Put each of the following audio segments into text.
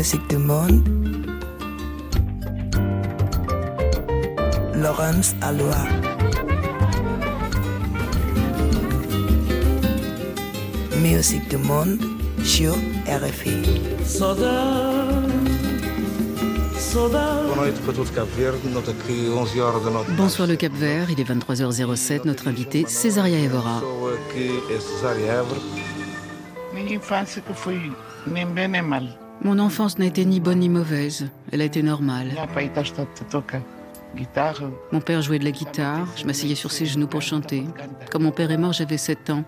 Musique du monde. Laurence Alois. Musique du monde sur RFI. Bonsoir le Cap Vert, il est 23h07. Notre invité, Césaria Evora. Mon enfance n'a été ni bonne ni mauvaise. Elle a été normale. Mon père jouait de la guitare, je m'asseyais sur ses genoux pour chanter. Quand mon père est mort, j'avais 7 ans.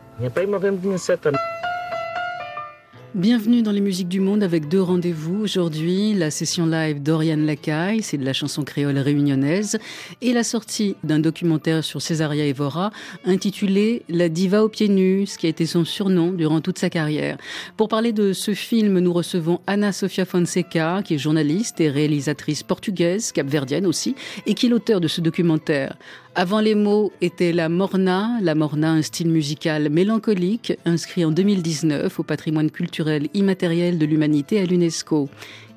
Bienvenue dans les musiques du monde avec deux rendez-vous. Aujourd'hui, la session live d'Oriane Lacaille, c'est de la chanson créole réunionnaise, et la sortie d'un documentaire sur Césaria Evora intitulé La diva aux pieds nus, ce qui a été son surnom durant toute sa carrière. Pour parler de ce film, nous recevons Ana Sofia Fonseca, qui est journaliste et réalisatrice portugaise, capverdienne aussi, et qui est l'auteur de ce documentaire. Avant les mots était la morna, la morna un style musical mélancolique inscrit en 2019 au patrimoine culturel immatériel de l'humanité à l'UNESCO.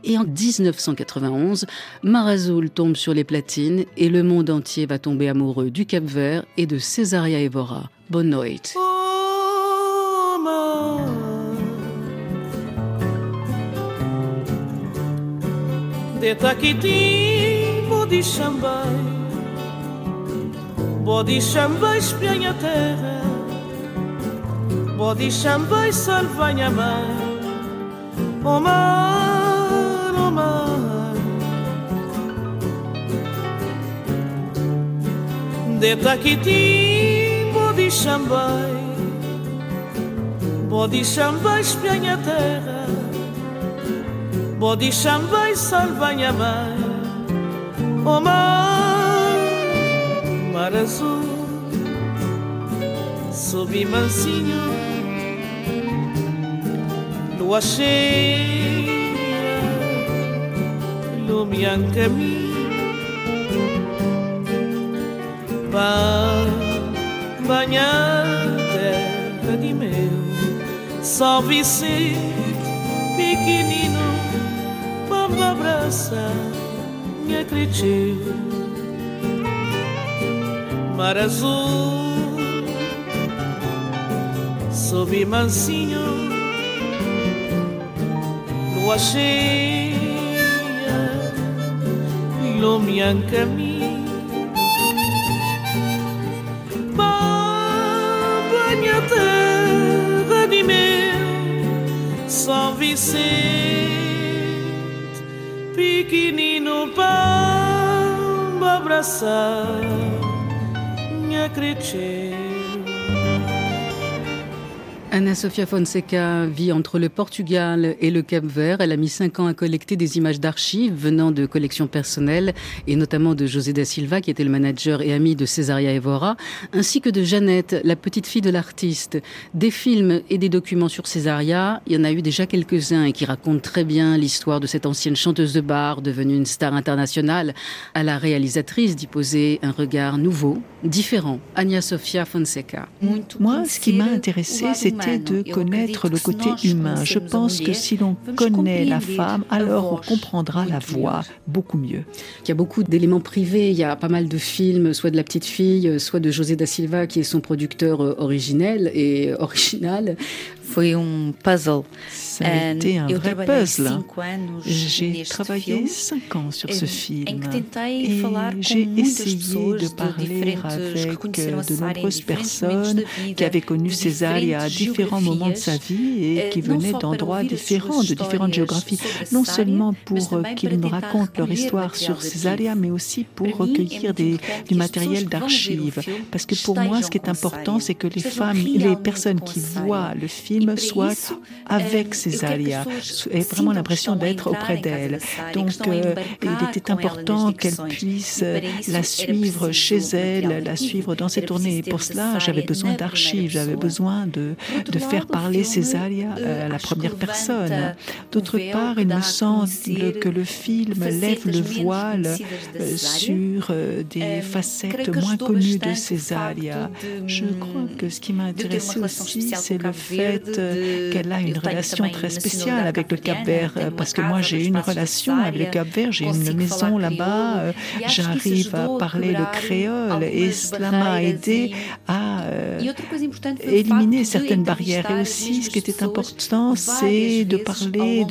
Et en 1991, Marazoul tombe sur les platines et le monde entier va tomber amoureux du Cap Vert et de Cesaria Evora. Bonne nuit. Body chamba espianha a terra. Body chamba e salvanha mar. O mar, o mar De taquitim Body chamba Body chamba espianha a terra. Body chamba e salvanha mar. O mar mar azul Sob mansinho Lua cheia Lumian caminho Banhar terra de meu Só Vicente pequenino Vamos abraçar me acredito mar azul. Sob mansinho lua cheia iluminan caminho banha terra de meu São Vicente pequenino para abraçar Anna Sofia Fonseca vit entre le Portugal et le Cap-Vert. Elle a mis cinq ans à collecter des images d'archives venant de collections personnelles et notamment de José da Silva, qui était le manager et ami de Cesaria Evora, ainsi que de Jeannette, la petite fille de l'artiste. Des films et des documents sur Cesaria, il y en a eu déjà quelques-uns et qui racontent très bien l'histoire de cette ancienne chanteuse de bar devenue une star internationale. À la réalisatrice d'y poser un regard nouveau, différent. Anna Sofia Fonseca. Moi, ce qui m'a intéressé, c'était de connaître le côté humain. Je pense que si l'on connaît la femme, alors on comprendra la voix beaucoup mieux. Il y a beaucoup d'éléments privés. Il y a pas mal de films, soit de la petite fille, soit de José da Silva, qui est son producteur originel et original. Foi um puzzle. Ça a été un vrai puzzle. J'ai travaillé cinq ans sur ce film et j'ai essayé de parler avec de nombreuses personnes qui avaient connu Césaria à différents moments de sa vie et qui venaient d'endroits différents, de différentes géographies, non seulement pour qu'ils nous racontent leur histoire sur Césaria, mais aussi pour recueillir des, du matériel d'archives. Parce que pour moi, ce qui est important, c'est que les femmes, les personnes qui voient le film soient avec Césaria, aient vraiment l'impression d'être auprès d'elle. Donc, euh, il était important qu'elle puisse la suivre chez elle, la suivre dans ses tournées. Et pour cela, j'avais besoin d'archives, j'avais besoin de, de faire parler Césaria à la première personne. D'autre part, il me semble que le film lève le voile sur des facettes moins connues de Césaria. Je crois que ce qui m'a intéressé aussi, c'est le fait qu'elle a une relation très spéciale avec le Cap-Vert, parce que moi j'ai une relation avec le Cap-Vert, j'ai une maison là-bas, j'arrive à parler le créole et cela m'a aidé à éliminer certaines barrières. Et aussi, ce qui était important, c'est de parler,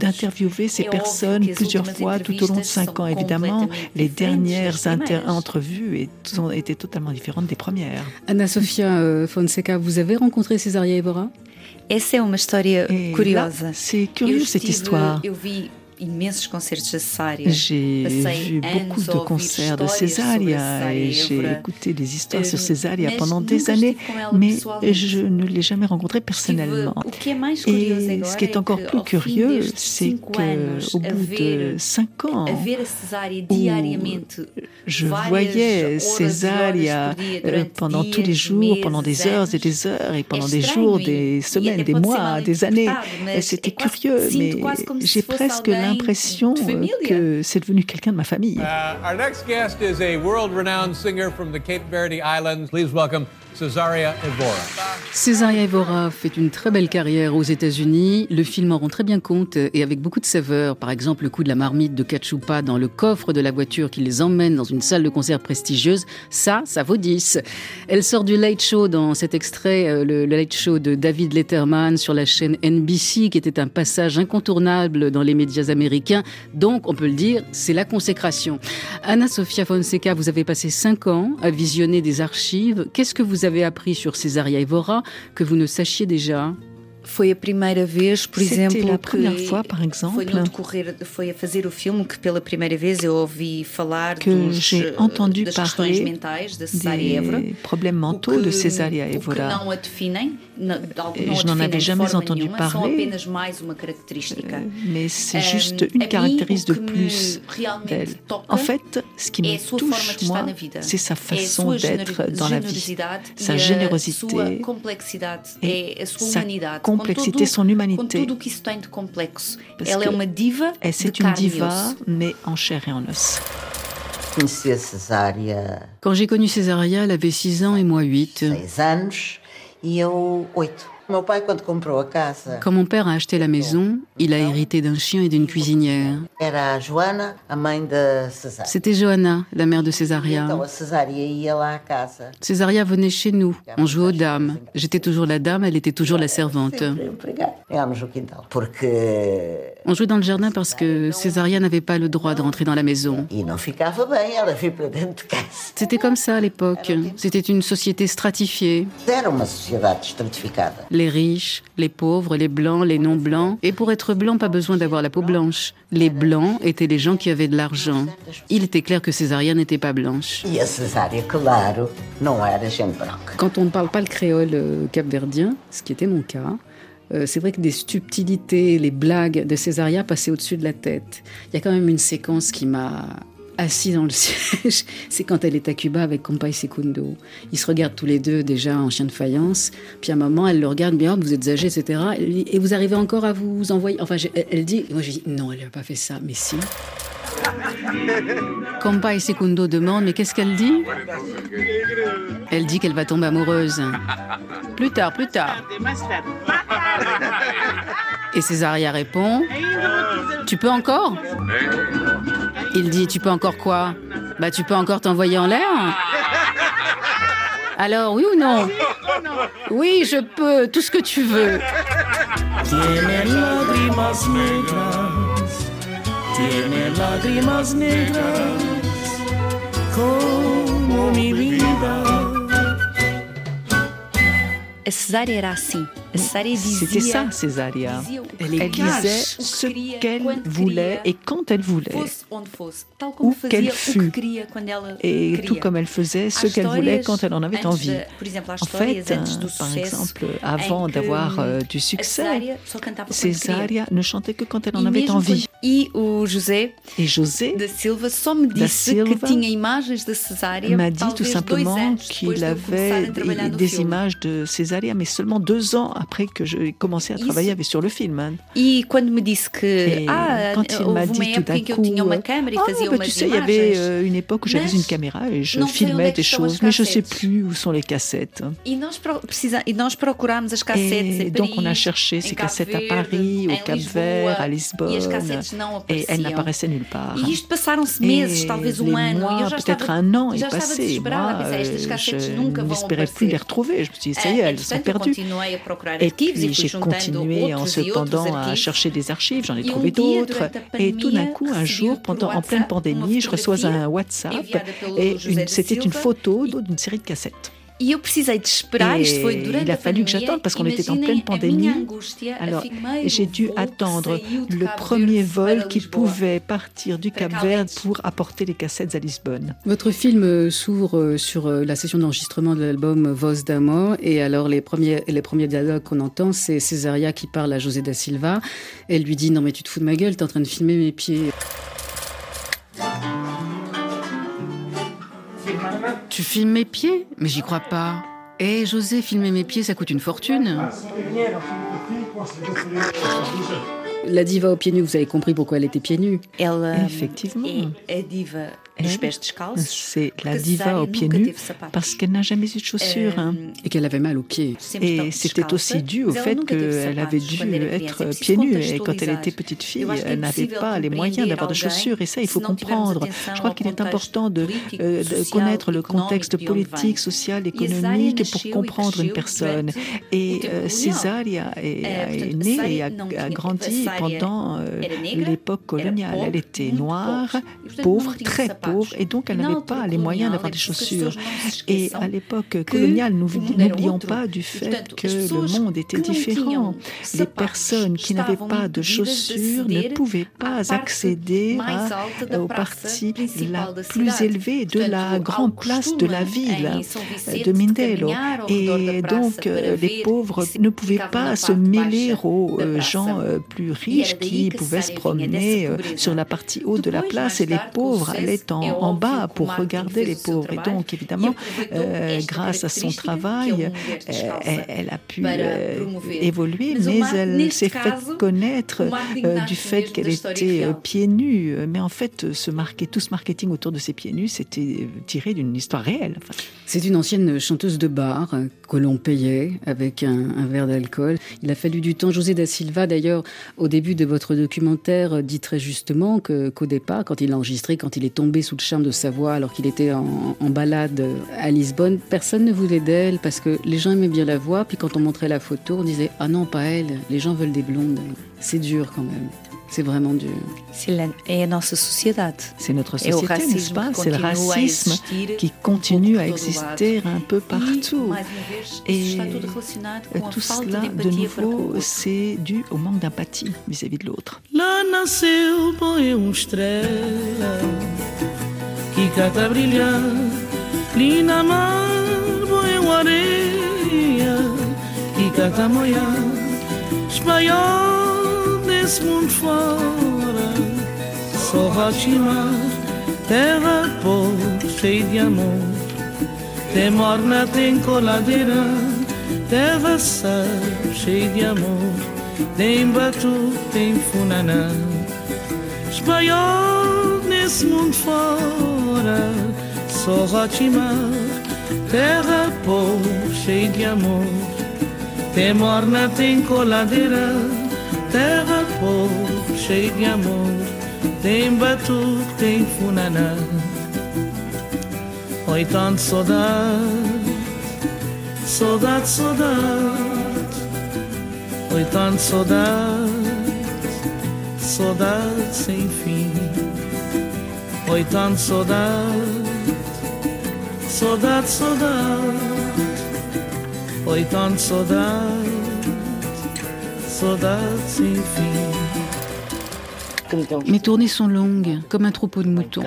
d'interviewer ces personnes plusieurs fois tout au long de cinq ans. Évidemment, les dernières entrevues étaient totalement différentes des premières. Anna Sofia euh, Fonseca, vous avez rencontré Cesaria Evora Essa é uma história curiosa. C'est curieux cette histoire. J'ai vu beaucoup de concerts de Césaria et j'ai écouté des histoires sur Césaria pendant des années, mais je ne l'ai jamais rencontré personnellement. Et ce qui est encore plus curieux, c'est qu'au bout de cinq ans, je voyais Césaria euh, pendant tous les jours, pendant des heures et des heures, et pendant des jours, des semaines, des mois, des années. C'était curieux, mais j'ai presque l'impression l'impression euh, que c'est devenu quelqu'un de ma famille. Uh, our next guest is a world-renowned singer from the Cape Verde Islands. Please welcome Cesaria Evora. Fait une très belle carrière aux États-Unis. Le film en rend très bien compte et avec beaucoup de saveur. Par exemple, le coup de la marmite de Cachupa dans le coffre de la voiture qui les emmène dans une salle de concert prestigieuse. Ça, ça vaut 10. Elle sort du Late Show dans cet extrait, euh, le, Late Show de David Letterman sur la chaîne NBC, qui était un passage incontournable dans les médias américains. Donc, on peut le dire, c'est la consécration. Anna Sofia Fonseca, vous avez passé 5 ans à visionner des archives. Qu'est-ce que vous avez avez appris sur Césaria Evora que vous ne sachiez déjà Foi a primeira vez, por exemplo, la première que fois, par exemple, foi no decorrer, foi a fazer o filme que pela primeira vez eu ouvi falar que dos, eh, entendu das questões mentais de Cesaria Évora, problèmes mentaux que, de Cesaria Évora. que não a definem, não, não je n'en avais jamais entendu nenhuma, parler. São apenas mais uma característica. Euh, mais c'est juste une caractéristique de plus d'elle. En fait, ce qui me touche, moi, c'est sa façon d'être dans la vie, sa générosité et sa complexité, son humanité. diva c'est une diva, mais en chair et en os. Quand j'ai connu Césaria, elle avait 6 ans et moi 8. Quand mon père a acheté la maison, il a hérité d'un chien et d'une cuisinière. C'était Johanna, la mère de Césaria. Césaria venait chez nous, on jouait aux dames. J'étais toujours la dame, elle était toujours la servante. On jouait dans le jardin parce que Césaria n'avait pas le droit de rentrer dans la maison. C'était comme ça à l'époque. C'était une société stratifiée les riches, les pauvres, les blancs, les non-blancs. Et pour être blanc, pas besoin d'avoir la peau blanche. Les blancs étaient les gens qui avaient de l'argent. Il était clair que Césaria n'était pas blanche. Quand on ne parle pas le créole euh, capverdien, ce qui était mon cas, euh, c'est vrai que des subtilités, les blagues de Césaria passaient au-dessus de la tête. Il y a quand même une séquence qui m'a assis dans le siège, c'est quand elle est à Cuba avec Compay Secundo. Ils se regardent tous les deux déjà en chien de faïence. Puis à un moment, elle le regarde, bien, vous êtes âgé, etc. Et vous arrivez encore à vous envoyer? Enfin, elle, dit, moi j'ai dit, non, elle n'a pas fait ça, mais si. Compay Secundo demande, mais qu'est-ce qu'elle dit? Elle dit qu'elle va tomber amoureuse. Plus tard, plus tard. Et Césaria répond, tu peux encore? Il dit Tu peux encore quoi? Bah, tu peux encore t'envoyer en l'air? Alors, oui ou non? Oui, je peux, tout ce que tu veux. tiene lágrimas negras como mi vida. C'était ça, Césaria. Elle disait ce qu'elle voulait et quand elle voulait, où qu'elle fût, et tout comme elle faisait ce qu'elle voulait quand elle en avait envie. En fait, par exemple, avant d'avoir euh, du succès, Césaria ne chantait que quand elle en avait envie. Et José, et José de Silva. M'a dit tout simplement qu'il avait des, des images de Césaria, mais seulement deux ans après que j'ai commencé à travailler avec, sur le film. Hein. Et quand me dit que ah, quand il m'a dit tout d'un coup, ah, bah, tu sais, il y avait euh, une époque où j'avais une caméra et je filmais des choses, mais je ne sais plus où sont les cassettes. Et donc on a cherché ces cassettes à Paris, au Cap Vert, à Lisbonne, et elles n'apparaissaient nulle part. Et peut-être un an est passé. Moi, je n'espérais plus les retrouver. Je me suis dit, ça y est, elles sont. Et puis j'ai continué en cependant à chercher des archives, j'en ai trouvé d'autres. Et tout d'un coup, un jour, pendant, en pleine pandémie, je reçois un WhatsApp et c'était une photo d'une série de cassettes. E eu precisei de esperar, isto foi durante il a fallu que j'attende parce qu'on était en pleine pandémie. Alors, j'ai dû attendre le premier vol qui pouvait partir du Cap Vert pour apporter les cassettes à Lisbonne. Votre film euh, s'ouvre euh, sur euh, la session d'enregistrement de l'album Voz d'Amor et alors les premiers, les premiers dialogues qu'on entend, c'est Césaria qui parle à José da Silva. Elle lui dit non mais tu te fous de ma gueule, t'es en train de filmer mes pieds. Tu filmes mes pieds? Mais j'y crois pas. Eh, José, filmer mes pieds, ça coûte une fortune. La diva aux pieds nus, vous avez compris pourquoi elle était pieds nus. Elle, Effectivement. diva c'est la diva aux pieds nus parce qu'elle n'a jamais eu de chaussures. Hein. Et qu'elle avait mal aux pieds. Et c'était aussi dû au fait qu'elle avait dû être pieds nus. Et quand elle était petite fille, elle n'avait pas les moyens d'avoir de chaussures. Et ça, il faut comprendre. Je crois qu'il est important de, euh, connaître le contexte politique, social, économique pour comprendre une personne. Et euh, Césaria est, née et a, grandi pendant euh, l'époque coloniale. Elle était noire, pauvre, très pauvre et donc elle n'avait pas les moyens d'avoir des chaussures. Et à l'époque coloniale, nous n'oublions pas du fait que le monde était différent. Les personnes qui n'avaient pas de chaussures ne pouvaient pas accéder à, aux parties la plus élevée de la grande place de la ville de Mindelo. Et donc euh, les pauvres ne pouvaient pas se mêler aux euh, gens euh, plus riches qui pouvaient se promener sur la partie haute de la place. Et les pauvres allaient en en, bas pour regarder les pauvres. Et donc, évidemment, euh, grâce à son travail, euh, elle, a pu euh, évoluer, mais elle s'est fait connaître du fait qu'elle était pieds nus. Mais en fait, ce tout ce marketing autour de ses pieds nus, c'était tiré d'une histoire réelle. C'est une ancienne chanteuse de bar que l'on payait avec un, verre d'alcool. Il a fallu du temps. José da Silva, d'ailleurs, au début de votre documentaire, dit très justement qu'au départ, quand il a enregistré, quand il est tombé le charme de sa voix alors qu'il était en, en, balade à Lisbonne, personne ne voulait d'elle parce que les gens aimaient bien la voix. Puis quand on montrait la photo, on disait Ah non, pas elle, les gens veulent des blondes. C'est dur quand même. C'est vraiment dur. É a nossa sociedade. C'est notre société, n'est-ce pas? C'est le racisme qui continue à exister un peu partout. Et tout cela, de nouveau, c'est dû au manque d'empathie vis-à-vis de l'autre. Lá nasceu boi estrela que cata brilhar, lina mar boi uma areia que cata moiar, espanhol mundo fora Só Rochimar, terra pobre, cheia de amor. Tem morna, tem coladeira Terra sal, cheia de amor. Tem batu, tem funaná Espanhol nesse mundo fora Só Rochimar, terra pobre, cheia de amor. Tem morna, tem coladeira terra pobre, cheia de amor, tem batuque, tem funaná. Oi, tanto saudade, saudade, saudade. Oi, tanto saudade, saudade sem fim. Oi, tanto saudade, saudade, saudade. Oi, tanto saudade. Mes tournées sont longues, comme un troupeau de moutons.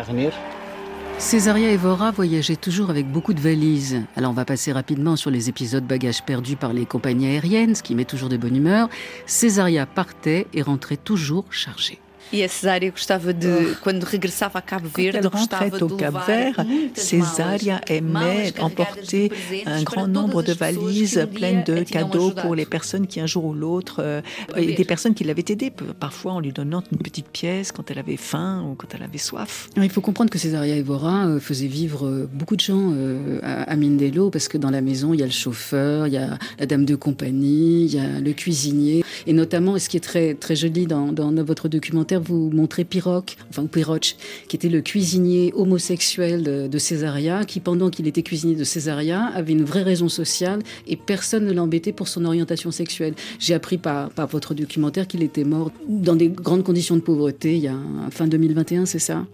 Césaria Evora voyageait toujours avec beaucoup de valises. Alors on va passer rapidement sur les épisodes bagages perdus par les compagnies aériennes, ce qui met toujours de bonne humeur. Césaria partait et rentrait toujours chargée. E a Cesária gostava de, oh. quando regressava a Cabo Verde, Quand elle rentrait au Cap Vert, Césaria aimait emporter un grand nombre de valises pleines de cadeaux pour les personnes qui un jour ou l'autre, euh, et des personnes qui l'avaient aidée, parfois en lui donnant une petite pièce quand elle avait faim ou quand elle avait soif. Il faut comprendre que Césaria Evora euh, faisait vivre euh, beaucoup de gens à Mindelo parce que dans la maison, il y a le chauffeur, il y a la dame de compagnie, il y a le cuisinier. Et notamment, ce qui est très, très joli dans, dans votre documentaire, vous montrez Piroc, enfin Piroch, qui était le cuisinier homosexuel de, Césaria, qui pendant qu'il était cuisinier de Césaria avait une vraie raison sociale et personne ne l'embêtait pour son orientation sexuelle. J'ai appris par, par votre documentaire qu'il était mort dans des grandes conditions de pauvreté il y a fin 2021, c'est ça?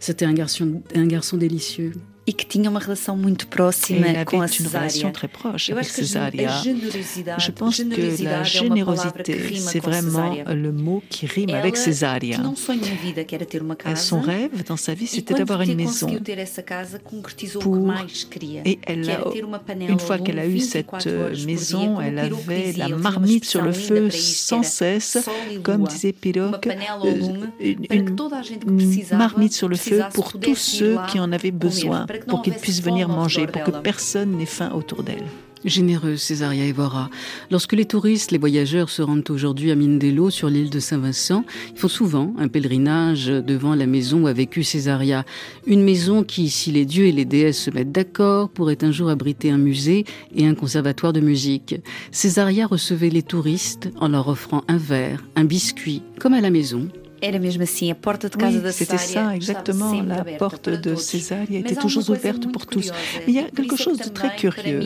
C'était un garçon, un garçon délicieux. E que tinha uma relação muito próxima com a cesárea. très proche avec Césaria. Je pense que la générosité, c'est vraiment le mot qui rime avec Césaria. Son rêve dans sa vie, c'était d'avoir une maison. Pour... Et elle a, une fois qu'elle a eu cette maison, elle avait la marmite sur le feu sans cesse, comme disait Piroc, une, une marmite sur le feu pour tous ceux qui en avaient besoin pour qu'ils puissent venir manger, pour que personne n'ait faim autour d'elle. Généreuse Césaria Evora. Lorsque les touristes, les voyageurs se rendent aujourd'hui à Mindelo, sur l'île de Saint-Vincent, ils font souvent un pèlerinage devant la maison où a vécu Césaria. Une maison qui, si les dieux et les déesses se mettent d'accord, pourrait un jour abriter un musée et un conservatoire de musique. Césaria recevait les touristes en leur offrant un verre, un biscuit, comme à la maison, C'était ça, exactement. La porte de Césaria était toujours ouverte pour tous. Mais il y a quelque chose de très curieux.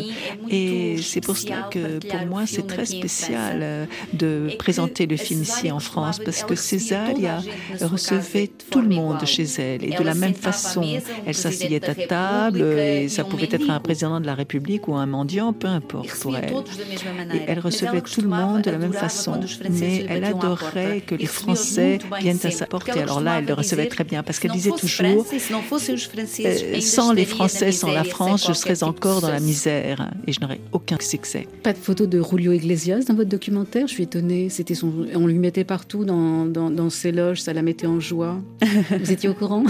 Et c'est pour cela que pour moi, c'est très spécial euh, de présenter le film ici en France, parce que Césaria recevait tout le monde chez elle. Et de la même façon, elle s'asseyait à table, et ça pouvait être un président de la République ou un mendiant, peu importe pour elle. Et elle recevait tout le monde de la même façon. Mais elle adorait que les Français viennent à sa porte. Et alors là, elle le recevait très bien parce qu'elle disait toujours euh, sans les Français, sans la France, je serais encore dans la misère et je n'aurais aucun succès. Pas de photo de Julio Iglesias dans votre documentaire? Je suis étonnée. C'était son... On lui mettait partout dans, dans, dans, ses loges, ça la mettait en joie. Vous étiez au courant?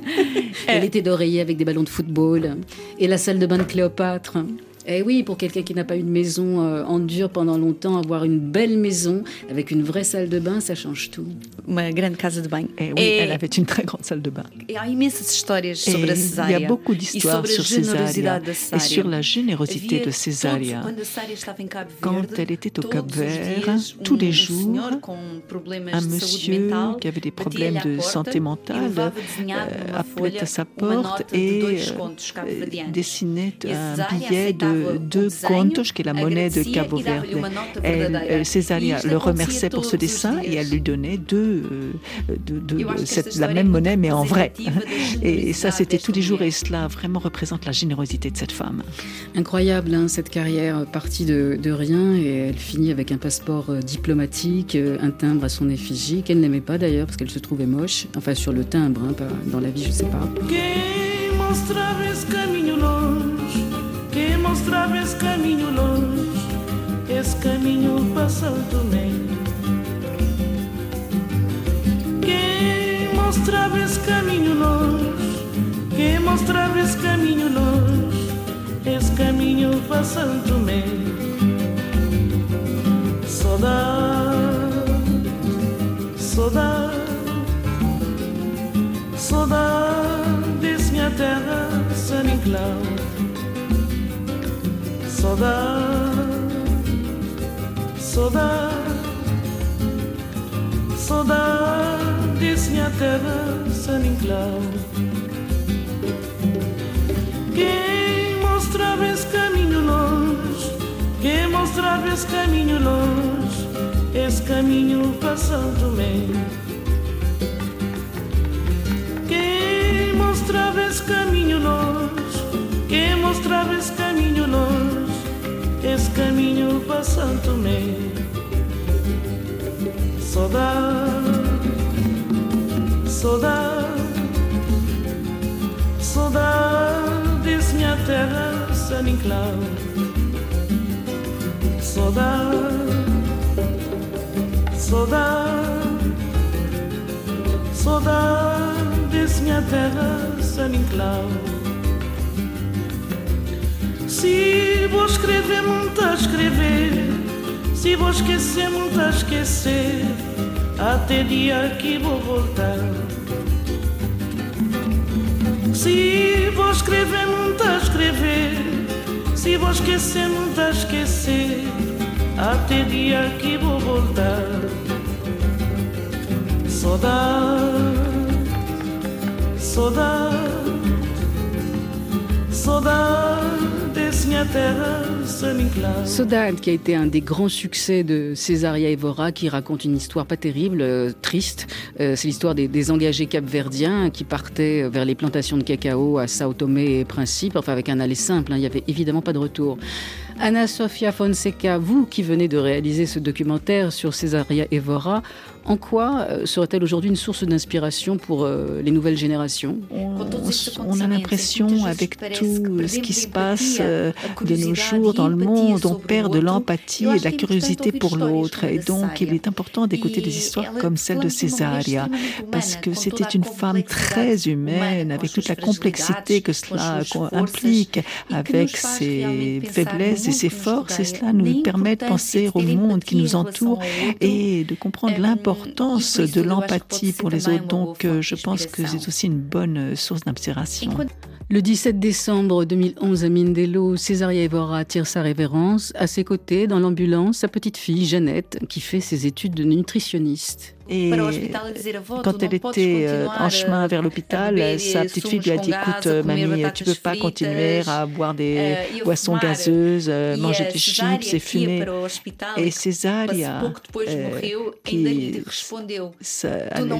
Elle était d'oreiller avec des ballons de football. Et la salle de bain de Cléopâtre. Eh oui, pour quelqu'un qui n'a pas eu de maison euh, en dur pendant longtemps, avoir une belle maison avec une vraie salle de bain, ça change tout. Uma grande casa de banho. Et eh oui, et... elle avait une très grande salle de bain. Il y a beaucoup d'histoires sur Césaria et sur la générosité de Césaria. Quand elle était au Cap Vert, tous les jours, un monsieur qui avait des problèmes de santé mentale euh, appelait à sa porte et euh, dessinait un billet de deux contos, qui est la monnaie de Cabo Verde. Elle, Césaria le remerciait pour ce dessin et elle lui donnait deux, euh, de, cette, la même monnaie, mais en vrai. Et ça, c'était tous les jours et cela vraiment représente la générosité de cette femme. Incroyable, hein, cette carrière partie de, de, rien et elle finit avec un passeport euh, diplomatique, euh, un timbre à son effigie, qu'elle n'aimait pas d'ailleurs parce qu'elle se trouvait moche. Enfin, sur le timbre, hein, dans la vie, je sais pas. Que mostrava esse caminho longe, esse caminho Santo Tomé. Quem mostrava esse caminho longe, quem mostrava esse caminho longe, esse caminho Santo Tomé. Saudade, saudade, saudade desse minha terra, San saudade, saudade, saudade minha terra, San Inclau. Quem mostrava esse caminho longe, quem mostrava esse caminho longe, esse caminho Tomé. Quem mostrava esse caminho longe, quem mostrava esse caminho caminho para Santo Tomé. Saudade, saudade, saudade desse minha terra, San Inclau. Saudade, saudade, Saudades, minha terra, San Inclau. Se vou escrever, muito a escrever. Se vou esquecer, muito a esquecer. Até dia que vou voltar. Se vou escrever, muito a escrever. Se vou esquecer, muito a esquecer. Até dia que vou voltar. Saudade, saudade, saudade, Sodane, qui a été un des grands succès de Césaria Evora, qui raconte une histoire pas terrible, euh, triste. Euh, c'est l'histoire des, engagés capverdiens qui partaient vers les plantations de cacao à Sao Tomé et Principe, enfin avec un aller simple, hein. il n'y avait évidemment pas de retour. Anna Sofia Fonseca, vous qui venez de réaliser ce documentaire sur Césaria Evora, en quoi euh, serait-elle aujourd'hui une source d'inspiration pour euh, les nouvelles générations? On, a l'impression, avec tout ce qui se passe euh, de nos jours dans le monde, on perd de l'empathie et de la curiosité pour l'autre. Et donc, il est important d'écouter des histoires comme celle de Césaria, parce que c'était une femme très humaine, avec toute la complexité que cela implique, avec ses faiblesses et ses forces. Et cela nous permet de penser au monde qui nous entoure et de comprendre l'importance l'importance de l'empathie pour les autres. Donc, euh, je pense que c'est aussi une bonne euh, source d'inspiration. Le 17 décembre 2011 à Mindelo, Césaria Evora tire sa révérence. À ses côtés, dans l'ambulance, sa petite fille, Jeannette, qui fait ses études de nutritionniste. Et quand elle était euh, en chemin vers l'hôpital, sa petite fille lui a dit Écoute, mamie, tu ne peux pas continuer à boire des boissons gazeuses, manger des chips et fumer. Et Césaria, qui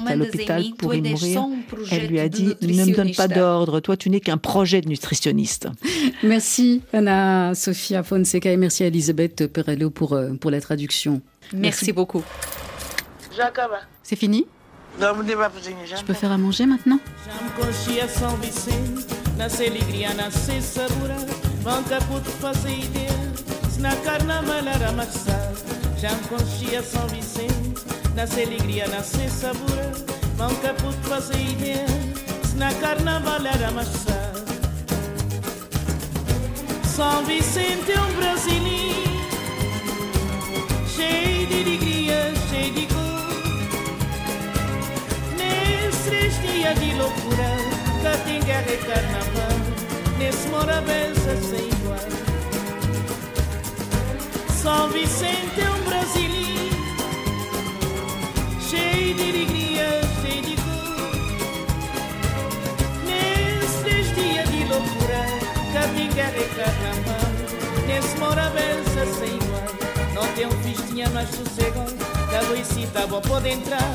à l'hôpital pour y mourir, elle lui a dit Ne me donne pas d'ordre, toi, tu n'es qu'un projet de nutritionniste. Merci, Anna Sofia Fonseca, et merci à Elisabeth Perello pour, euh, pour la traduction. merci. beaucoup. C'est fini? Je peux faire à manger maintenant? Na carnaval era marçal Já me conhecia São Vicente Nasce alegria, nasce sabor Nunca pude fazer ideia Se na carnaval era marçal São Vicente é um brasileiro Cheio de alegria, cheio de dia de loucura Cá tem guerra e carnaval. Nesse morabença sem igual. São Vicente é um brasileiro Cheio de alegria, cheio de cor. Nesses dias de loucura guerra e carnaval Nesse morabença sem igual. Não tem um festinha mais sossego Cada e bom pode entrar.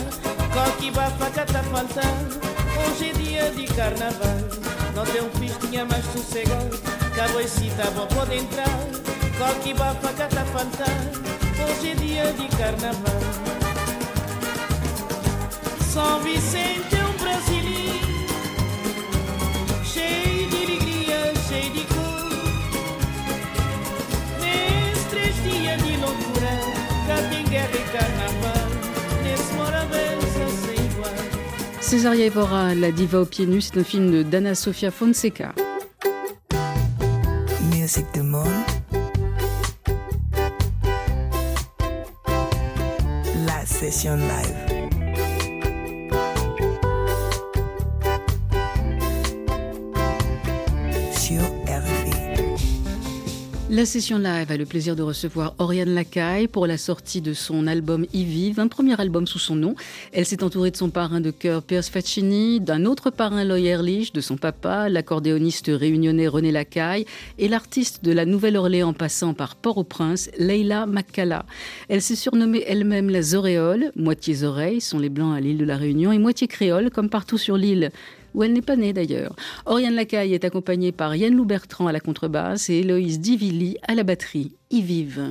Qualquer bafaca tá faltando. Hoje é dia de carnaval. Não tem um pistinha mais sossegado Caboicita bom pode entrar. Qualquer bafaca tá faltando. Hoje é dia de carnaval São Vicente é um brasileiro Cheio de alegria, cheio de cor Nesses três dias de loucura Cá tem guerra e carnaval Nesse moravença sem igual Césaria Evora, La diva aux pieds nus, c'est un film de Dana Sofia Fonseca. Musique du monde. La session live. La session live a le plaisir de recevoir Oriane Lacaille pour la sortie de son album Y Vive, un premier album sous son nom. Elle s'est entourée de son parrain de cœur Pierce Faccini, d'un autre parrain Loy Erlich, de son papa, l'accordéoniste réunionnais René Lacaille et l'artiste de la Nouvelle-Orléans passant par Port-au-Prince, Leila Makala. Elle s'est surnommée elle-même la Zoréole, moitié oreilles, sont les blancs à l'île de la Réunion, et moitié créole, comme partout sur l'île où elle n'est pas née d'ailleurs. Oriane Lacaille est accompagnée par Yann Lou Bertrand à la contrebasse et Héloïse Divilly à la batterie. Y vive.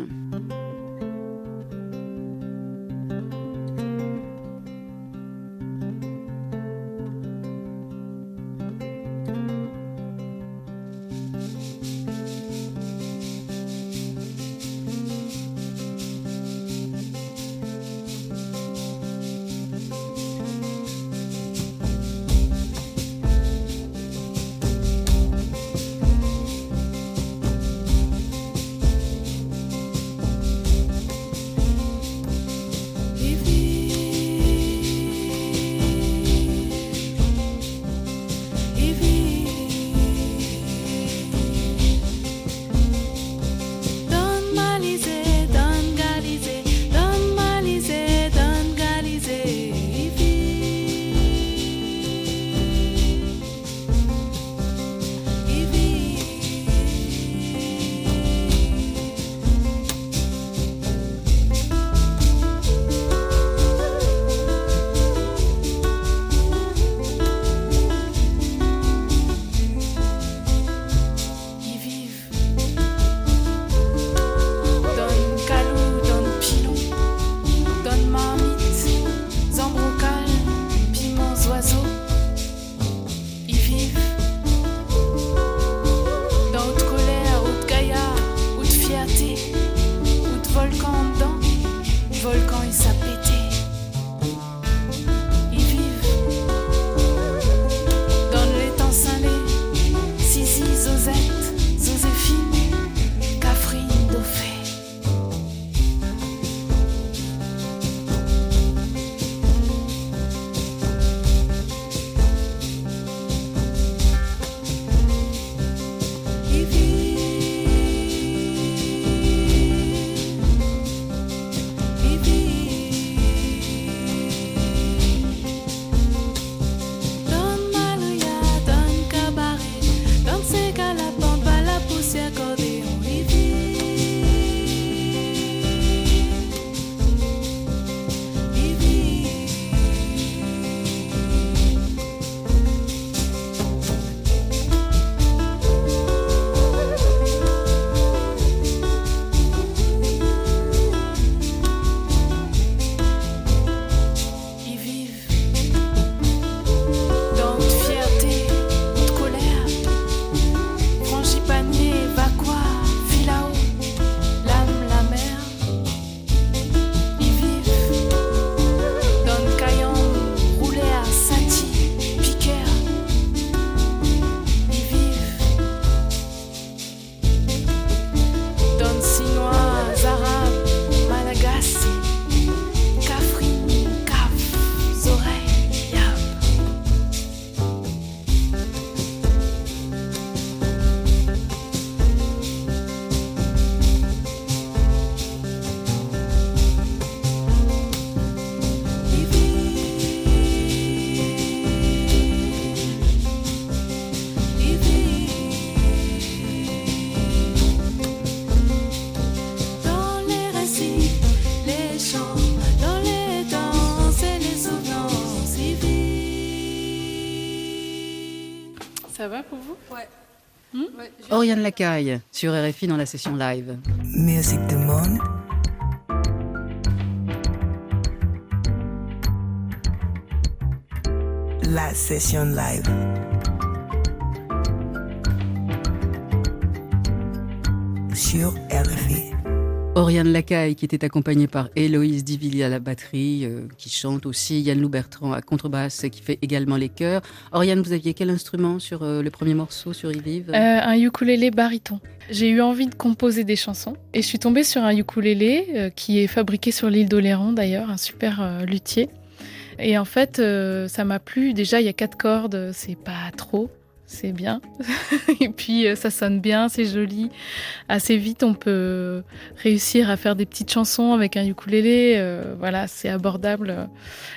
Oriane Lacaille sur RFI dans la session live. Musique du monde. La session live. Sur RFI. Oriane Lacaille, qui était accompagnée par Héloïse Divilly à la batterie, euh, qui chante aussi, Yann Lou Bertrand à contrebasse, qui fait également les chœurs. Oriane, vous aviez quel instrument sur euh, le premier morceau, sur Yvive euh, Un ukulélé baryton. J'ai eu envie de composer des chansons et je suis tombée sur un ukulélé qui est fabriqué sur l'île d'Oléron d'ailleurs, un super luthier. Et en fait, ça m'a plu. Déjà, il y a quatre cordes, c'est pas trop c'est bien. et puis euh, ça sonne bien, c'est joli. Assez vite, on peut réussir à faire des petites chansons avec un ukulélé. Euh, voilà, c'est abordable.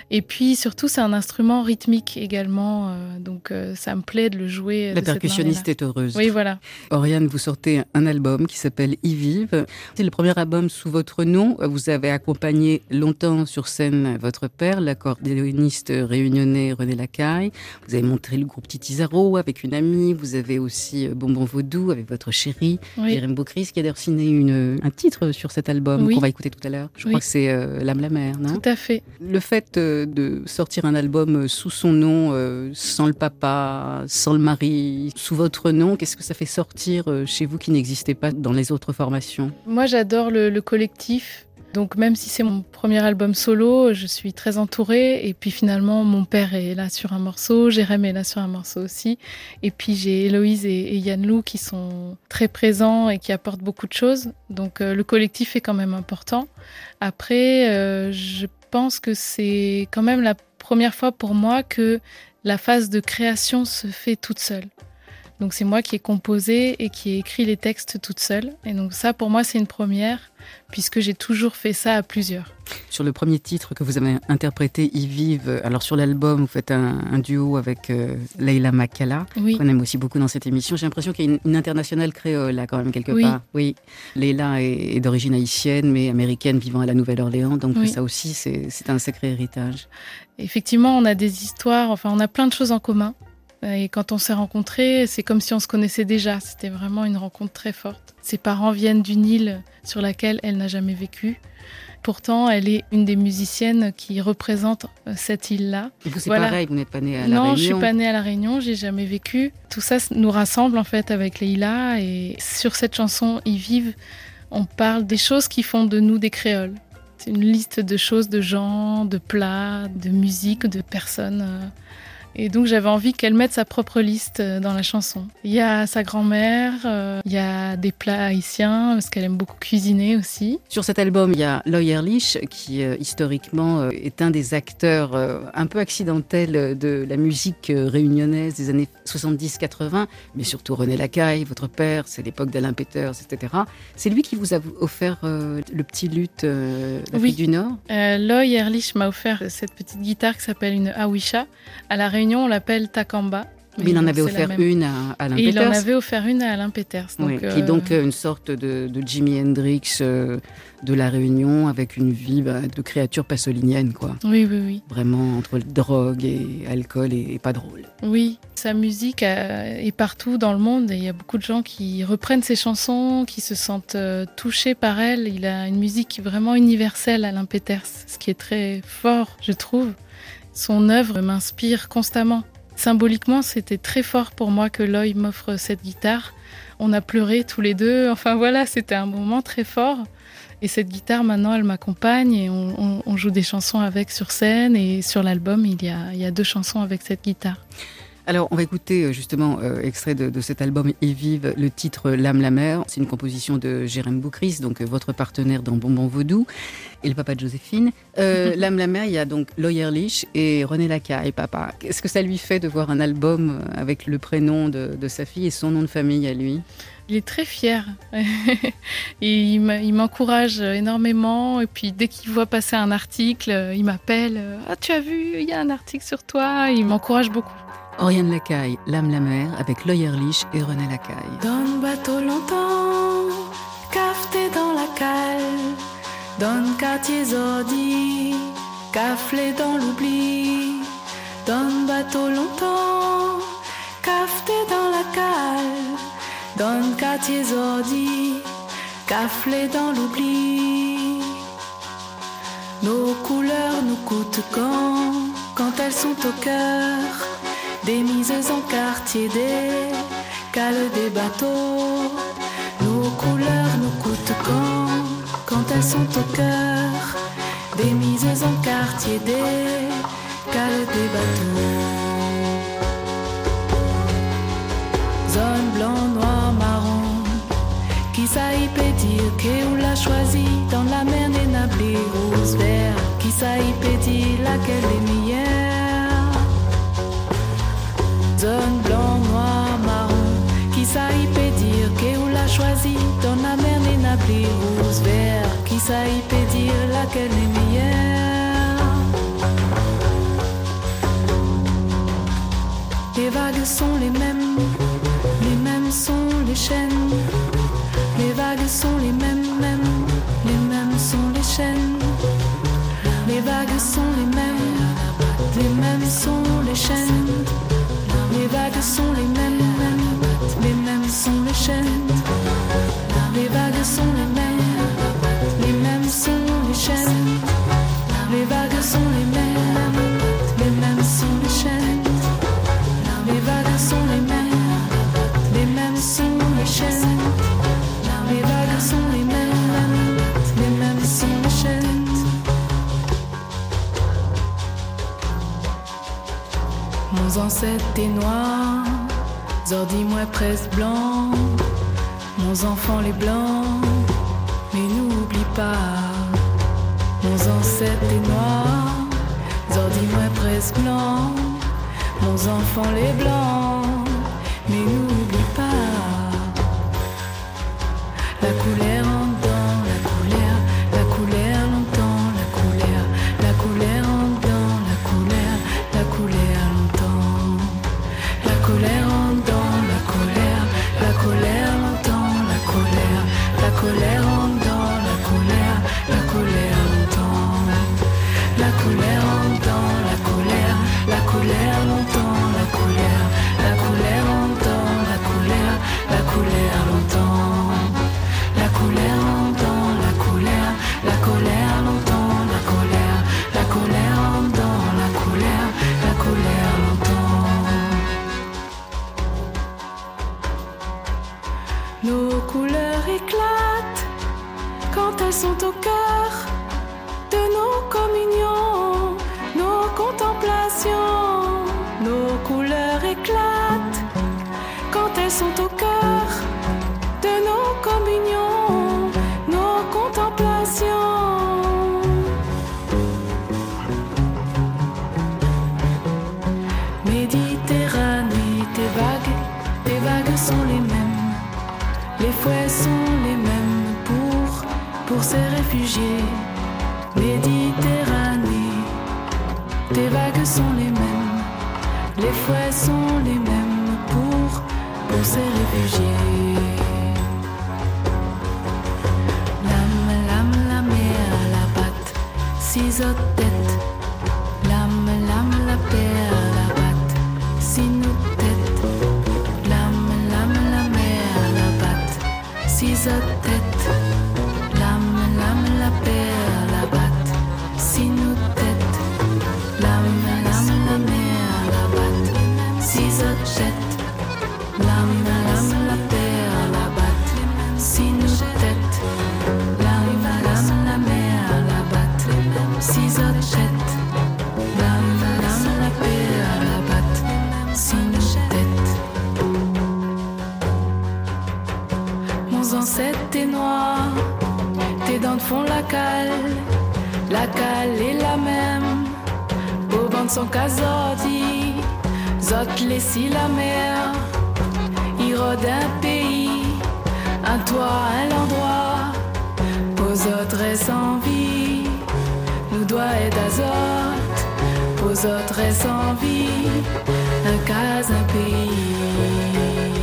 Et puis surtout, c'est un instrument rythmique également. Euh, donc ça me plaît de le jouer. La percussionniste est heureuse. Oui, voilà. Oriane, vous sortez un album qui s'appelle Y Vive. C'est le premier album sous votre nom. Vous avez accompagné longtemps sur scène votre père, l'accordéoniste réunionnais René Lacaille. Vous avez montré le groupe Titizaro avec une amie, vous avez aussi euh, Bonbon Vaudou avec votre chérie, oui. Jérém Bocris, qui a d'ailleurs signé une, un titre sur cet album qu'on va écouter tout à l'heure. Je crois que c'est euh, L'âme la mer, non? Tout à fait. Le fait euh, de sortir un album sous son nom, sans le papa, sans le mari, sous votre nom, qu'est-ce que ça fait sortir chez vous qui n'existait pas dans les autres formations? Moi, j'adore le collectif. Donc même si c'est mon premier album solo, je suis très entourée. Et puis finalement, mon père est là sur un morceau, Jérém est là sur un morceau aussi. Et puis j'ai Héloïse et, Yann Lou qui sont très présents et qui apportent beaucoup de choses. Donc euh, le collectif est quand même important. Après, euh, je pense que c'est quand même la première fois pour moi que la phase de création se fait toute seule. Donc c'est moi qui ai composé et qui ai écrit les textes toute seule. Et donc ça, pour moi, c'est une première, puisque j'ai toujours fait ça à plusieurs. Sur le premier titre que vous avez interprété, Y Vive, alors sur l'album, vous faites un, duo avec euh, Leila Makala, qu'on aime aussi beaucoup dans cette émission. J'ai l'impression qu'il y a une, internationale créole là, quand même, quelque part. Oui. Leila est, d'origine haïtienne, mais américaine, vivant à la Nouvelle-Orléans. Donc ça aussi, c'est un sacré héritage. Effectivement, on a des histoires, enfin, on a plein de choses en commun. Et quand on s'est rencontrés, c'est comme si on se connaissait déjà. C'était vraiment une rencontre très forte. Ses parents viennent d'une île sur laquelle elle n'a jamais vécu. Pourtant, elle est une des musiciennes qui représente euh, cette île-là. Et vous, c'est pareil, vous n'êtes pas née à La Réunion Non, je suis pas née à La Réunion, j'ai jamais vécu. Tout ça nous rassemble en fait avec Leïla. Et sur cette chanson, Ils vivent, on parle des choses qui font de nous des créoles. C'est une liste de choses, de gens, de plats, de musique, de personnes. Et donc j'avais envie qu'elle mette sa propre liste euh, dans la chanson. Il y a sa grand-mère, euh, il y a des plats haïtiens, parce qu'elle aime beaucoup cuisiner aussi. Sur cet album, il y a Loy Erlich, qui euh, historiquement est un des acteurs un peu accidentels de la musique réunionnaise des années 70-80, mais surtout René Lacaille, votre père, c'est l'époque d'Alain Peters, etc. C'est lui qui vous a offert le petit luth d'Afrique du Nord? Loy Erlich m'a offert cette petite guitare qui s'appelle une Awisha à la on l'appelle Takamba. Mais il en avait offert une à Alain Peters. Il en avait offert une à Alain Peters. Donc, Qui est donc euh, une sorte de, Jimi Hendrix euh, de la Réunion avec une vie bah, de créature passolinienne, quoi. Oui, oui, oui. Vraiment entre drogue et alcool et, pas drôle. Oui, sa musique euh, est partout dans le monde et il y a beaucoup de gens qui reprennent ses chansons, qui se sentent touchés par elle. Il a une musique vraiment universelle, Alain Peters, ce qui est très fort, je trouve. Son œuvre m'inspire constamment. Symboliquement, c'était très fort pour moi que Loy m'offre cette guitare. On a pleuré tous les deux. Enfin voilà, c'était un moment très fort. Et cette guitare, maintenant, elle m'accompagne et on, joue des chansons avec sur scène. Et sur l'album, il y a deux chansons avec cette guitare. Alors, on va écouter euh, justement euh, extrait de, cet album Et vive le titre L'âme la mer. C'est une composition de Jérém Boucris, donc euh, votre partenaire dans Bonbon Vaudou, et le papa de Joséphine. L'âme la mer, il y a donc Loyer Lich et René Lacaille, papa. Qu'est-ce que ça lui fait de voir un album avec le prénom de, sa fille et son nom de famille à lui? Il est très fier. et il m'encourage énormément. Et puis dès qu'il voit passer un article, il m'appelle. Ah, tu as vu, il y a un article sur toi. Il m'encourage beaucoup. Oriane Lacaille, L'âme la mer, avec Loyer Lich et René Lacaille. Donne bateau longtemps, cafeté dans la cale. Donne quartier zordi, caflé dans l'oubli. Donne bateau longtemps, cafeté dans quartiers ordis, caflés dans l'oubli. Nos couleurs nous coûtent quand, quand elles sont au cœur des mises en quartier, des cales des bateaux. Nos couleurs nous coûtent quand, quand elles sont au cœur des mises en quartier, des cales des bateaux. Zone blanc, noir, marron. Qui saïpe dire qu'on l'a choisi dans la mer des nablés rose vert. Qui saïpe dire laquelle est meilleure? Zone blanc, noir, marron. Qui saïpe dire qu'on l'a choisi dans la mer des nablés rose vert. Qui saïpe dire laquelle est meilleure? Les vagues sont les mêmes sont les chaînes, les vagues sont les mêmes, mêmes, les mêmes sont les chaînes. Les vagues sont les mêmes, les mêmes sont les chaînes. Les vagues sont les mêmes, les mêmes sont les chaînes. Les vagues sont les mêmes, est noir, Zordi-moi presque blanc. Mon enfant les blancs, mais n'oublie pas. Mon ancêtre est noir, Zordi-moi presque blanc. Mon enfant les blancs, mais n'oublie pas. La couleur six tête, lame, lame, la la batte, si nous tête, lame, lame, la la six tête, font la cale, la cale est la même. Bande son casodi, zot laissi la mer. Il rôde un pays, un toit, un endroit, aux autres est sans vie. Nous doit être azote, aux autres est sans vie, un cas, un pays.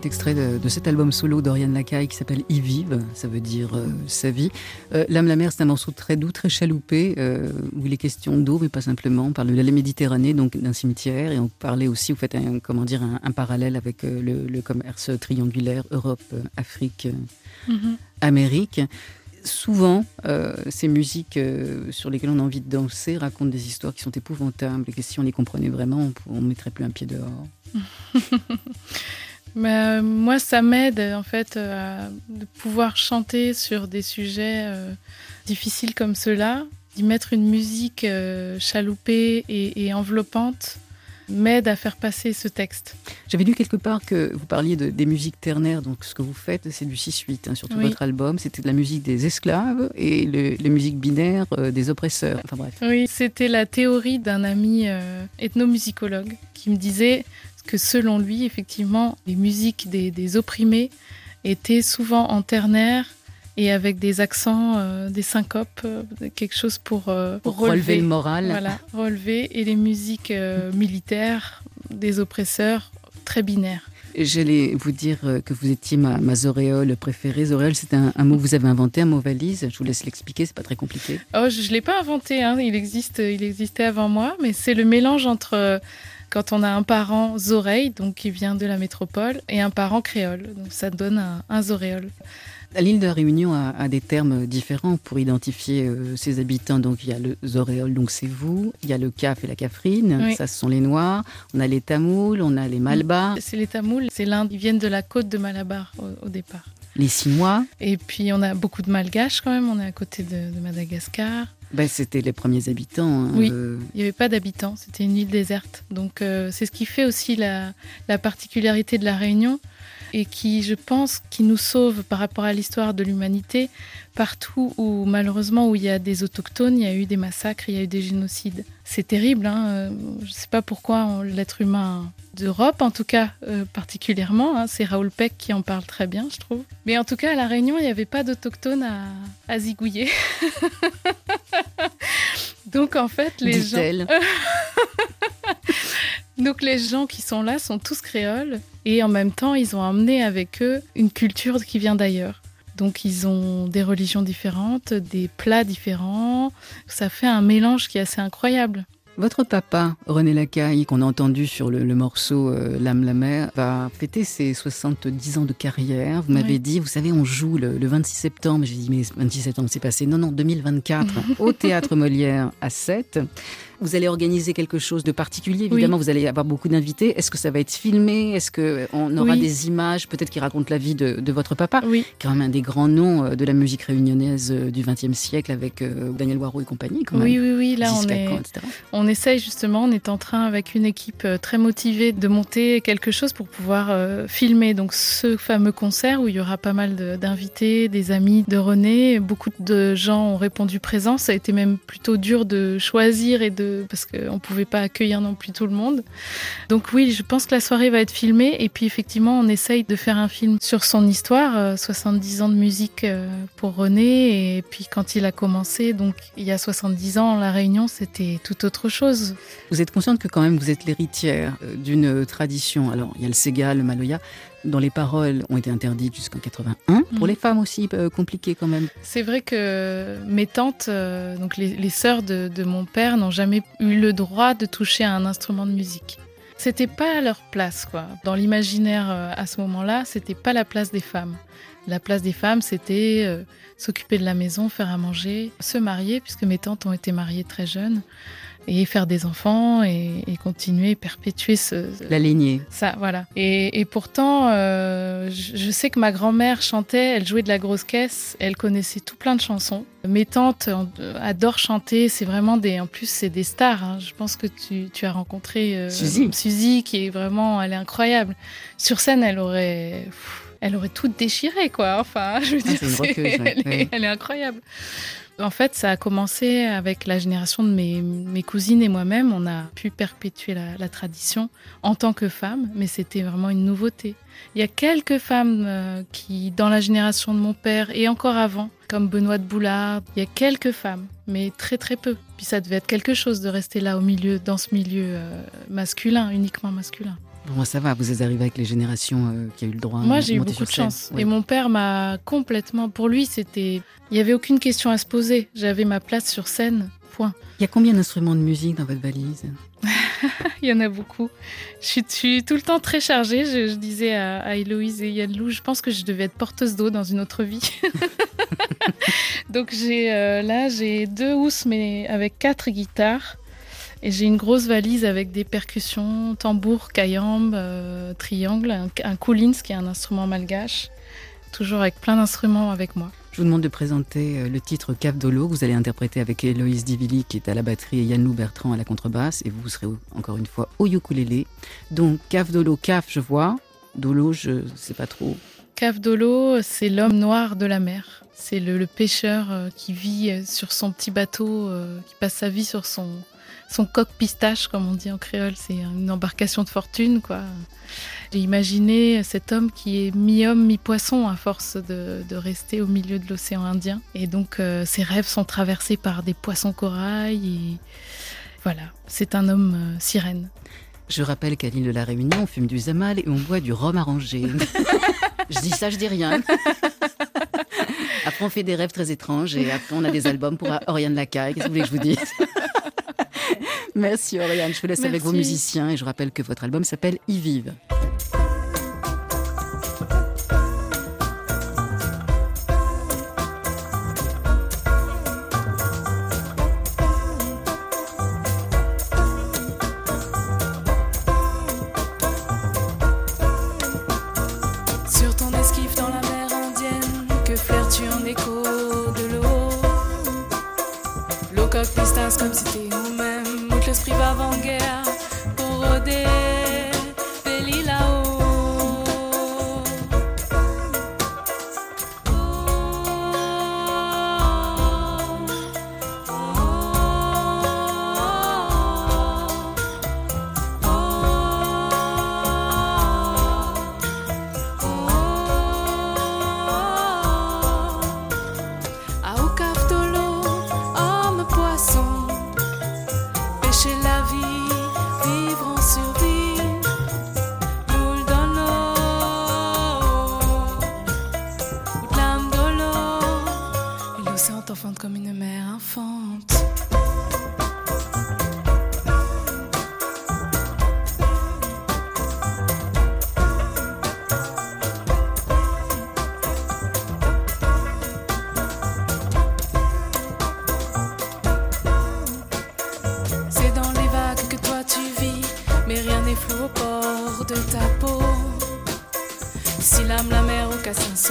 Cet extrait de, cet album solo d'Oriane Lacaille qui s'appelle Y vive, ça veut dire euh, sa vie. Euh, L'âme la mer, c'est un morceau très doux, très chaloupé, euh, où il est question d'eau, mais pas simplement. On parle de la Méditerranée, donc d'un cimetière, et on parlait aussi, vous faites un, comment dire, un, parallèle avec le, commerce triangulaire Europe-Afrique. Mhm. Amérique souvent, ces musiques sur lesquelles on a envie de danser racontent des histoires qui sont épouvantables et que si on les comprenait vraiment, on ne mettrait plus un pied dehors. Euh, moi, ça m'aide en fait euh, de pouvoir chanter sur des sujets euh, difficiles comme ceux-là, d'y mettre une musique chaloupée et, enveloppante m'aide à faire passer ce texte. J'avais lu quelque part que vous parliez de, des musiques ternaires, donc ce que vous faites, c'est du 6-8, hein, surtout votre album. C'était de la musique des esclaves et le, les musiques binaires des oppresseurs. Enfin bref. Oui, c'était la théorie d'un ami ethnomusicologue qui me disait que selon lui, effectivement, les musiques des, opprimés étaient souvent en ternaire et avec des accents, euh, des syncopes, euh, quelque chose pour, euh, relever, le moral. Voilà, relever. Et les musiques militaires des oppresseurs, très binaires. J'allais vous dire que vous étiez ma, ma zoréole préférée. Zoréole, c'est un, mot que vous avez inventé, un mot valise. Je vous laisse l'expliquer, c'est pas très compliqué. Oh, je ne l'ai pas inventé, hein. il, existe, il existait avant moi, mais c'est le mélange entre quand on a un parent zoreille, donc qui vient de la métropole, et un parent créole. Donc ça donne un, un zoréole. L'île de la Réunion a, des termes différents pour identifier euh, ses habitants. Donc il y a le zoréole, donc c'est vous. Il y a le caf et la cafrine, ça ce sont les Noirs. On a les Tamouls, on a les Malbas. C'est les Tamouls, c'est l'Inde. Ils viennent de la côte de Malabar au, départ. Les Sinois. Et puis on a beaucoup de Malgaches quand même. On est à côté de Madagascar. Ben, c'était les premiers habitants. Hein, oui, euh. il n'y avait pas d'habitants, c'était une île déserte. Donc euh, c'est ce qui fait aussi la, la, particularité de la Réunion et qui, je pense, qui nous sauve par rapport à l'histoire de l'humanité. Partout où, malheureusement, où il y a des autochtones, il y a eu des massacres, il y a eu des génocides. C'est terrible, hein euh, je ne sais pas pourquoi l'être humain d'Europe, en tout cas euh, particulièrement. Hein. c'est Raoul Peck qui en parle très bien, je trouve. Mais en tout cas, à La Réunion, il n'y avait pas d'autochtones à, à zigouiller. Donc en fait, les gens... Donc les gens qui sont là sont tous créoles et en même temps, ils ont amené avec eux une culture qui vient d'ailleurs. Donc ils ont des religions différentes, des plats différents. Ça fait un mélange qui est assez incroyable. Votre papa, René Lacaille, qu'on a entendu sur le, morceau euh, L'âme la mer, va fêter ses 70 ans de carrière. Vous m'avez dit, vous savez, on joue le, 26 septembre. J'ai dit, mais 26 septembre, c'est passé. Non, non, 2024, au Théâtre Molière à 7. Vous allez organiser quelque chose de particulier, évidemment, vous allez avoir beaucoup d'invités. Est-ce que ça va être filmé? Est-ce qu'on aura des images, peut-être qui racontent la vie de, votre papa Oui. Quand même un des grands noms euh, de la musique réunionnaise euh, du XXe siècle avec euh, Daniel Waro et compagnie. Quand oui, oui, oui. Là, on, est, on essaye justement, on est en train avec une équipe très motivée de monter quelque chose pour pouvoir filmer donc ce fameux concert où il y aura pas mal d'invités, des amis de René. Beaucoup de gens ont répondu présent. Ça a été même plutôt dur de choisir et de parce qu'on ne pouvait pas accueillir non plus tout le monde. Donc oui, je pense que la soirée va être filmée et puis effectivement on essaye de faire un film sur son histoire, 70 euh, ans de musique euh, pour René et puis quand il a commencé, donc il y a 70 ans, La Réunion c'était tout autre chose. Vous êtes consciente que quand même vous êtes l'héritière euh, d'une tradition, alors il y a le Sega, le Maloya, dont les paroles ont été interdites jusqu'en 81. Pour mhm. les femmes aussi, euh, compliqué quand même. C'est vrai que mes tantes, euh, donc les, sœurs de, mon père, n'ont jamais eu le droit de toucher à un instrument de musique. C'était pas à leur place, quoi. Dans l'imaginaire euh, à ce moment-là, c'était pas la place des femmes. La place des femmes, c'était s'occuper de la maison, faire à manger, se marier, puisque mes tantes ont été mariées très jeunes et faire des enfants et, continuer, perpétuer ce, la lignée. Ça, voilà. Et, pourtant, euh, je, sais que ma grand-mère chantait, elle jouait de la grosse caisse, elle connaissait tout plein de chansons. Mes tantes euh, adorent chanter, c'est vraiment des, en plus c'est des stars. Hein. Je pense que tu, tu as rencontré euh, Suzy. qui est vraiment, elle est incroyable. Sur scène, elle aurait elle aurait tout déchiré, quoi. Enfin, je veux ah, dire, elle, est, incroyable. En fait, ça a commencé avec la génération de mes, cousines et moi-même. On a pu perpétuer la, tradition en tant que femme, mais c'était vraiment une nouveauté. Il y a quelques femmes euh, qui, dans la génération de mon père et encore avant, comme Benoît de Boulard, il y a quelques femmes, mais très très peu. Puis ça devait être quelque chose de rester là au milieu, dans ce milieu euh, masculin, uniquement masculin. Bon, ça va, vous êtes arrivé avec les générations euh, qui ont eu le droit. Moi, j'ai eu beaucoup de chance. Et mon père m'a complètement. Pour lui, c'était. Il n'y avait aucune question à se poser. J'avais ma place sur scène. Point. Il y a combien d'instruments de musique dans votre valise? Il y en a beaucoup. Je suis, tout le temps très chargée. Je, disais à, Héloïse et Yann Lou, je pense que je devais être porteuse d'eau dans une autre vie. Donc j'ai euh, là j'ai deux housses mais avec quatre guitares et j'ai une grosse valise avec des percussions, tambour, cayambe, euh, triangle, un, un qui est un instrument malgache, toujours avec plein d'instruments avec moi. Je vous demande de présenter euh, le titre Cave Dolo que vous allez interpréter avec Héloïse Divili qui est à la batterie et Yann Bertrand à la contrebasse et vous, serez encore une fois au ukulélé. Donc Cave Dolo, Cave je vois, Dolo je ne sais pas trop. Cave Dolo, c'est l'homme noir de la mer. C'est le, pêcheur euh, qui vit sur son petit bateau, qui passe sa vie sur son, son coq pistache, comme on dit en créole. C'est une embarcation de fortune, quoi. J'ai imaginé cet homme qui est mi-homme, mi-poisson à force de, rester au milieu de l'océan Indien. Et donc euh, ses rêves sont traversés par des poissons corail. Et voilà, c'est un homme euh, sirène. Je rappelle qu'à l'île de la Réunion, on fume du zamal et on boit du rhum arrangé. je dis ça, je dis rien. Après, on fait des rêves très étranges et après, on a des albums pour Oriane Lacaille. Qu'est-ce que vous voulez que je vous dise? Merci Oriane. Je vous laisse avec vos musiciens et je rappelle que votre album s'appelle Y Vive.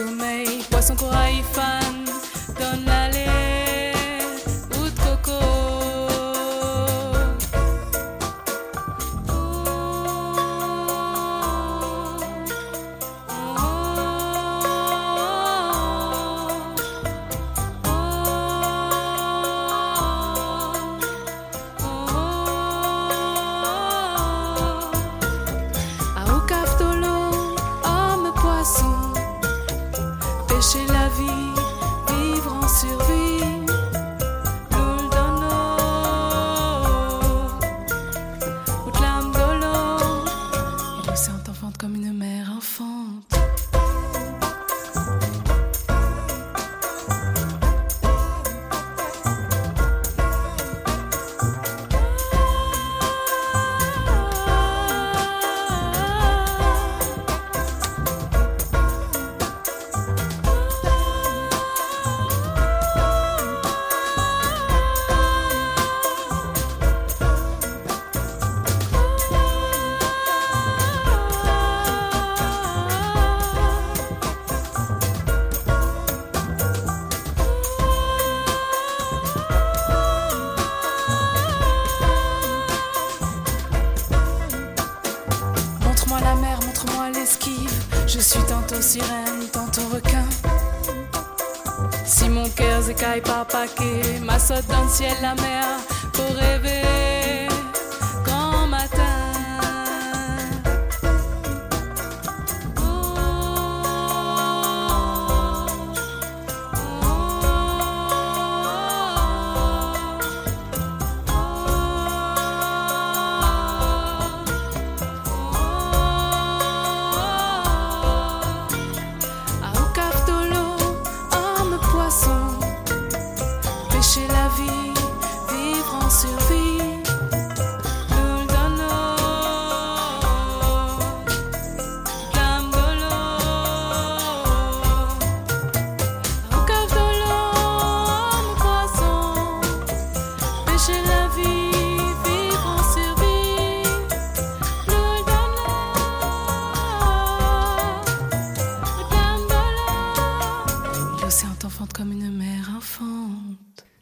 what's poisson, corail, fan. Dans le ciel la mer pour rêver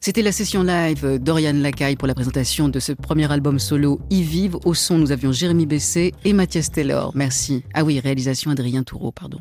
C'était la session live d'Oriane Lacaille pour la présentation de ce premier album solo Y Vive. Au son, nous avions Jérémy Bessé et Mathias Taylor. Merci. Ah oui, réalisation Adrien Toureau, pardon.